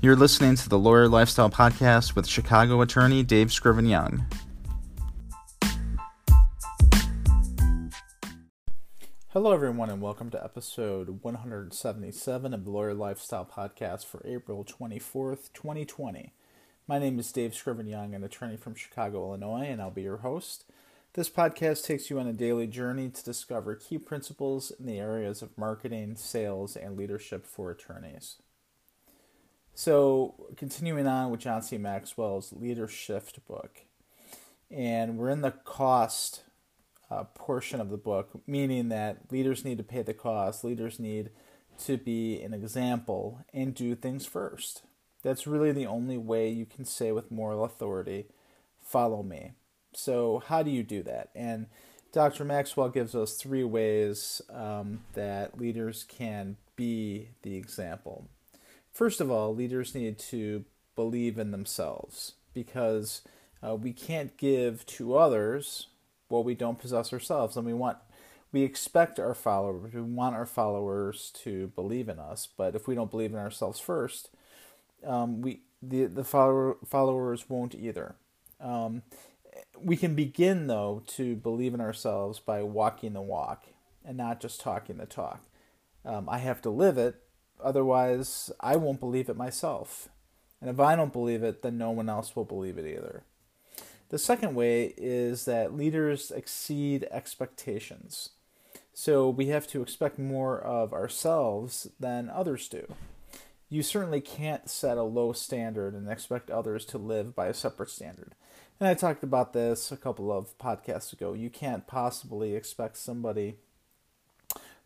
You're listening to the Lawyer Lifestyle Podcast with Chicago attorney Dave Scriven Young. Hello, everyone, and welcome to episode 177 of the Lawyer Lifestyle Podcast for April 24th, 2020. My name is Dave Scriven Young, an attorney from Chicago, Illinois, and I'll be your host. This podcast takes you on a daily journey to discover key principles in the areas of marketing, sales, and leadership for attorneys. So, continuing on with John C. Maxwell's Leadership book, and we're in the cost uh, portion of the book, meaning that leaders need to pay the cost, leaders need to be an example and do things first. That's really the only way you can say with moral authority, follow me. So, how do you do that? And Dr. Maxwell gives us three ways um, that leaders can be the example. First of all, leaders need to believe in themselves because uh, we can't give to others what we don't possess ourselves, and we want we expect our followers we want our followers to believe in us, but if we don't believe in ourselves first, um, we the the follower, followers won't either. Um, we can begin though to believe in ourselves by walking the walk and not just talking the talk. Um, I have to live it, otherwise I won't believe it myself. And if I don't believe it, then no one else will believe it either. The second way is that leaders exceed expectations. So we have to expect more of ourselves than others do. You certainly can't set a low standard and expect others to live by a separate standard. And I talked about this a couple of podcasts ago. You can't possibly expect somebody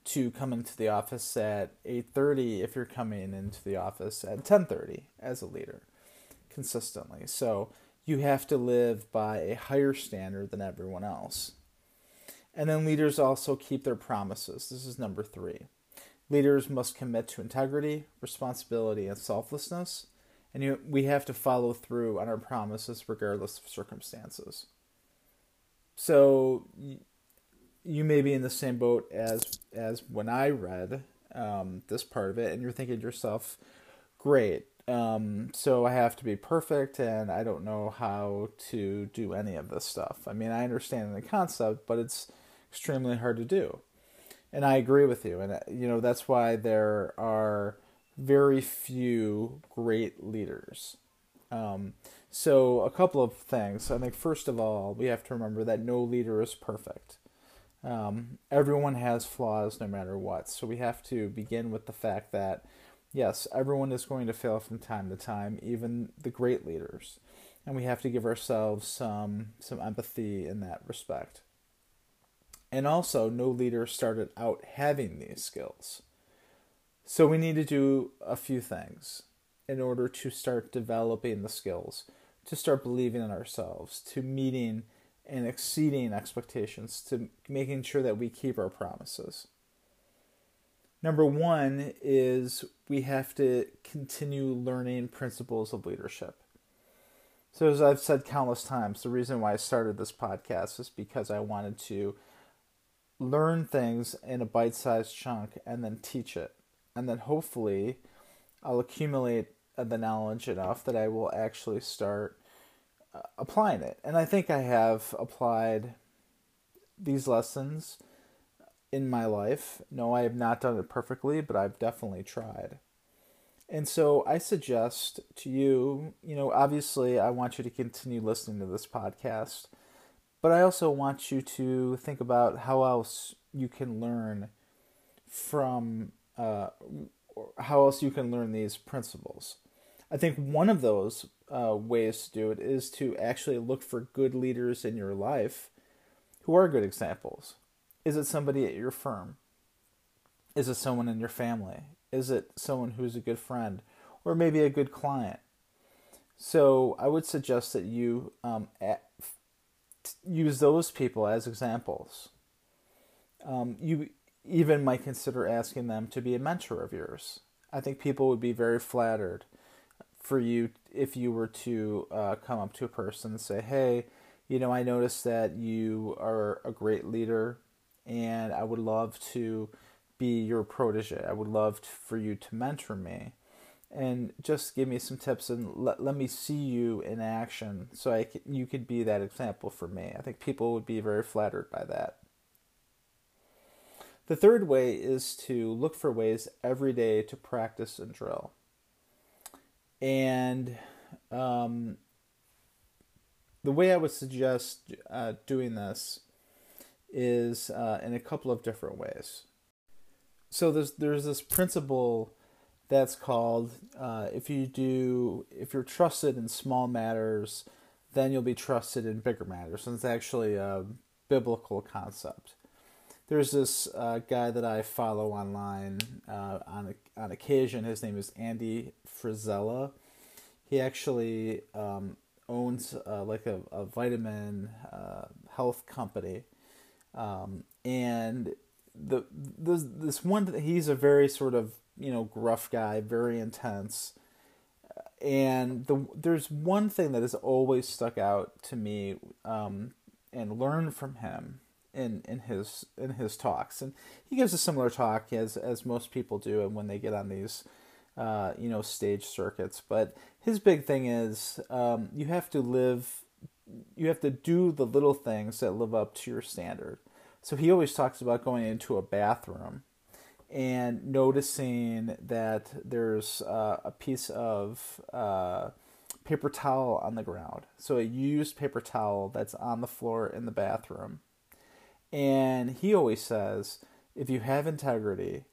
to come into the office at 8:30 if you're coming into the office at 10:30 as a leader consistently. So you have to live by a higher standard than everyone else. And then leaders also keep their promises. This is number 3. Leaders must commit to integrity, responsibility, and selflessness and you, we have to follow through on our promises regardless of circumstances. So you may be in the same boat as as when I read um, this part of it, and you're thinking to yourself, "Great, um, so I have to be perfect, and I don't know how to do any of this stuff." I mean, I understand the concept, but it's extremely hard to do. And I agree with you, and you know that's why there are very few great leaders. Um, so, a couple of things. I think, first of all, we have to remember that no leader is perfect. Um, everyone has flaws no matter what. So, we have to begin with the fact that, yes, everyone is going to fail from time to time, even the great leaders. And we have to give ourselves some, some empathy in that respect. And also, no leader started out having these skills. So we need to do a few things in order to start developing the skills, to start believing in ourselves, to meeting and exceeding expectations, to making sure that we keep our promises. Number one is we have to continue learning principles of leadership. So, as I've said countless times, the reason why I started this podcast is because I wanted to learn things in a bite sized chunk and then teach it and then hopefully I'll accumulate the knowledge enough that I will actually start applying it. And I think I have applied these lessons in my life. No, I have not done it perfectly, but I've definitely tried. And so I suggest to you, you know, obviously I want you to continue listening to this podcast, but I also want you to think about how else you can learn from uh, how else you can learn these principles. I think one of those uh, ways to do it is to actually look for good leaders in your life who are good examples. Is it somebody at your firm? Is it someone in your family? Is it someone who's a good friend or maybe a good client? So I would suggest that you um, at, use those people as examples. Um, you even might consider asking them to be a mentor of yours. I think people would be very flattered for you if you were to uh, come up to a person and say, "Hey, you know, I noticed that you are a great leader, and I would love to be your protege. I would love to, for you to mentor me." and just give me some tips and let, let me see you in action so I can, you could be that example for me. I think people would be very flattered by that. The third way is to look for ways every day to practice and drill. And um, the way I would suggest uh, doing this is uh, in a couple of different ways. So there's there's this principle that's called uh, if you do if you're trusted in small matters, then you'll be trusted in bigger matters. And it's actually a biblical concept. There's this uh, guy that I follow online uh, on on occasion. His name is Andy Frisella. He actually um, owns uh, like a, a vitamin uh, health company, um, and the this this one he's a very sort of you know gruff guy, very intense. And the there's one thing that has always stuck out to me um, and learned from him in in his in his talks, and he gives a similar talk as as most people do, and when they get on these uh, you know stage circuits. But his big thing is um, you have to live, you have to do the little things that live up to your standard. So he always talks about going into a bathroom and noticing that there's uh, a piece of uh, paper towel on the ground. So a used paper towel that's on the floor in the bathroom. And he always says if you have integrity,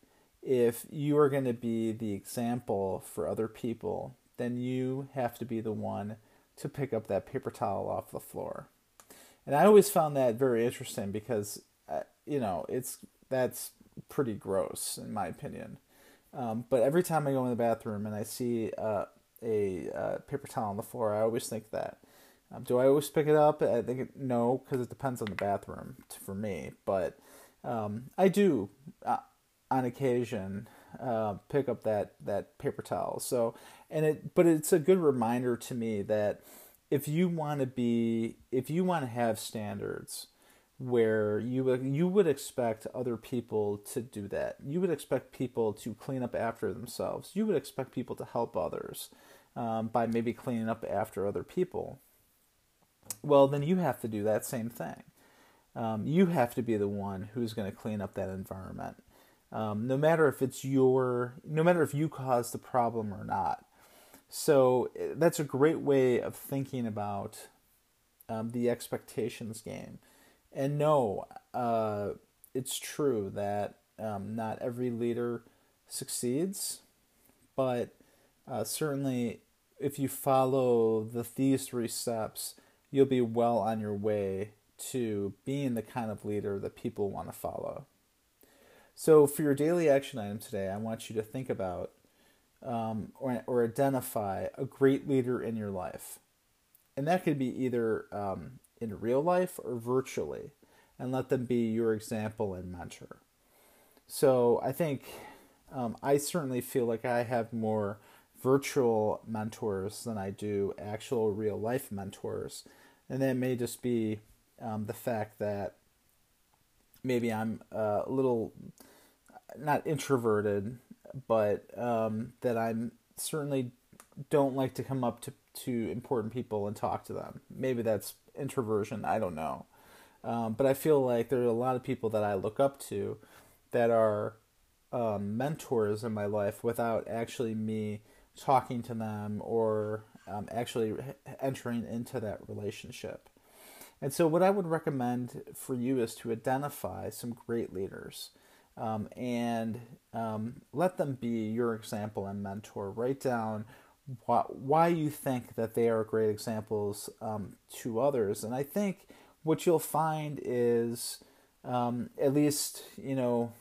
if you are going to be the example for other people, then you have to be the one to pick up that paper towel off the floor. And I always found that very interesting because uh, you know, it's that's pretty gross in my opinion. Um, but every time I go in the bathroom and I see uh, a uh, paper towel on the floor, I always think that. Um, do I always pick it up? I think it, no, because it depends on the bathroom for me. But um, I do, uh, on occasion, uh, pick up that that paper towel. So, and it, but it's a good reminder to me that if you want to be, if you want to have standards, where you you would expect other people to do that. You would expect people to clean up after themselves. You would expect people to help others um, by maybe cleaning up after other people. Well, then you have to do that same thing. Um, you have to be the one who's going to clean up that environment, um, no matter if it's your, no matter if you caused the problem or not. So eh, that's a great way of thinking about um, the expectations game and no, uh, it's true that um, not every leader succeeds, but uh, certainly if you follow the these three steps, you'll be well on your way to being the kind of leader that people want to follow. So, for your daily action item today, I want you to think about um, or, or identify a great leader in your life. And that could be either um, in real life or virtually, and let them be your example and mentor. So I think um, I certainly feel like I have more virtual mentors than I do actual real life mentors. And that may just be um, the fact that maybe I'm a little not introverted, but um, that I'm certainly don't like to come up to, to important people and talk to them. Maybe that's introversion. I don't know. Um, but I feel like there are a lot of people that I look up to that are um, mentors in my life without actually me talking to them or um, actually entering into that relationship. And so, what I would recommend for you is to identify some great leaders um, and um, let them be your example and mentor. Write down why, you think that they are great examples um, to others. And I think what you'll find is, um, at least, you know,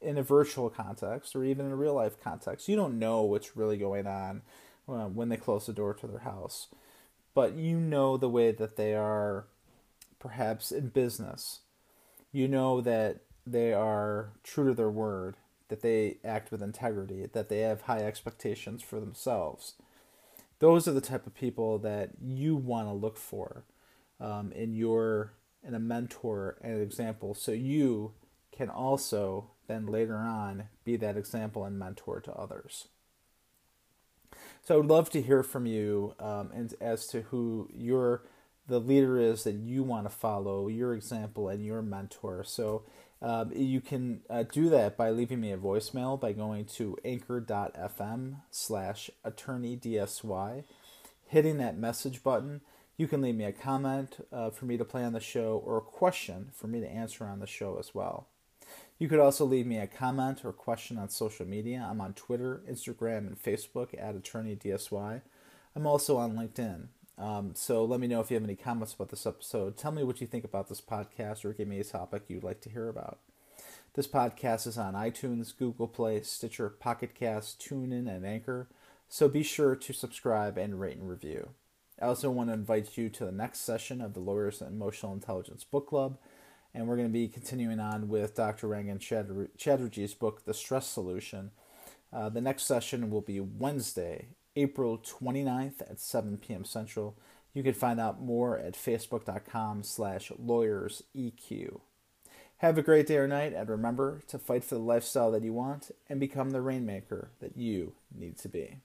in a virtual context or even in a real life context, you don't know what's really going on uh, when they close the door to their house. But you know the way that they are perhaps in business. You know that they are true to their word, that they act with integrity, that they have high expectations for themselves. Those are the type of people that you want to look for um, in your in a mentor and an example, so you can also then later on be that example and mentor to others. So I would love to hear from you um, and as to who your the leader is that you want to follow, your example and your mentor. So um, you can uh, do that by leaving me a voicemail by going to anchor.fm slash attorney DSY, hitting that message button. You can leave me a comment uh, for me to play on the show or a question for me to answer on the show as well. You could also leave me a comment or question on social media. I'm on Twitter, Instagram, and Facebook at Attorney DSY. I'm also on LinkedIn. Um, so let me know if you have any comments about this episode. Tell me what you think about this podcast or give me a topic you'd like to hear about. This podcast is on iTunes, Google Play, Stitcher, Pocket Cast, TuneIn, and Anchor. So be sure to subscribe and rate and review. I also want to invite you to the next session of the Lawyers and Emotional Intelligence Book Club and we're going to be continuing on with Dr. Rangan Chatterjee's book, The Stress Solution. Uh, the next session will be Wednesday, April 29th at 7 p.m. Central. You can find out more at facebook.com slash lawyersEQ. Have a great day or night, and remember to fight for the lifestyle that you want and become the rainmaker that you need to be.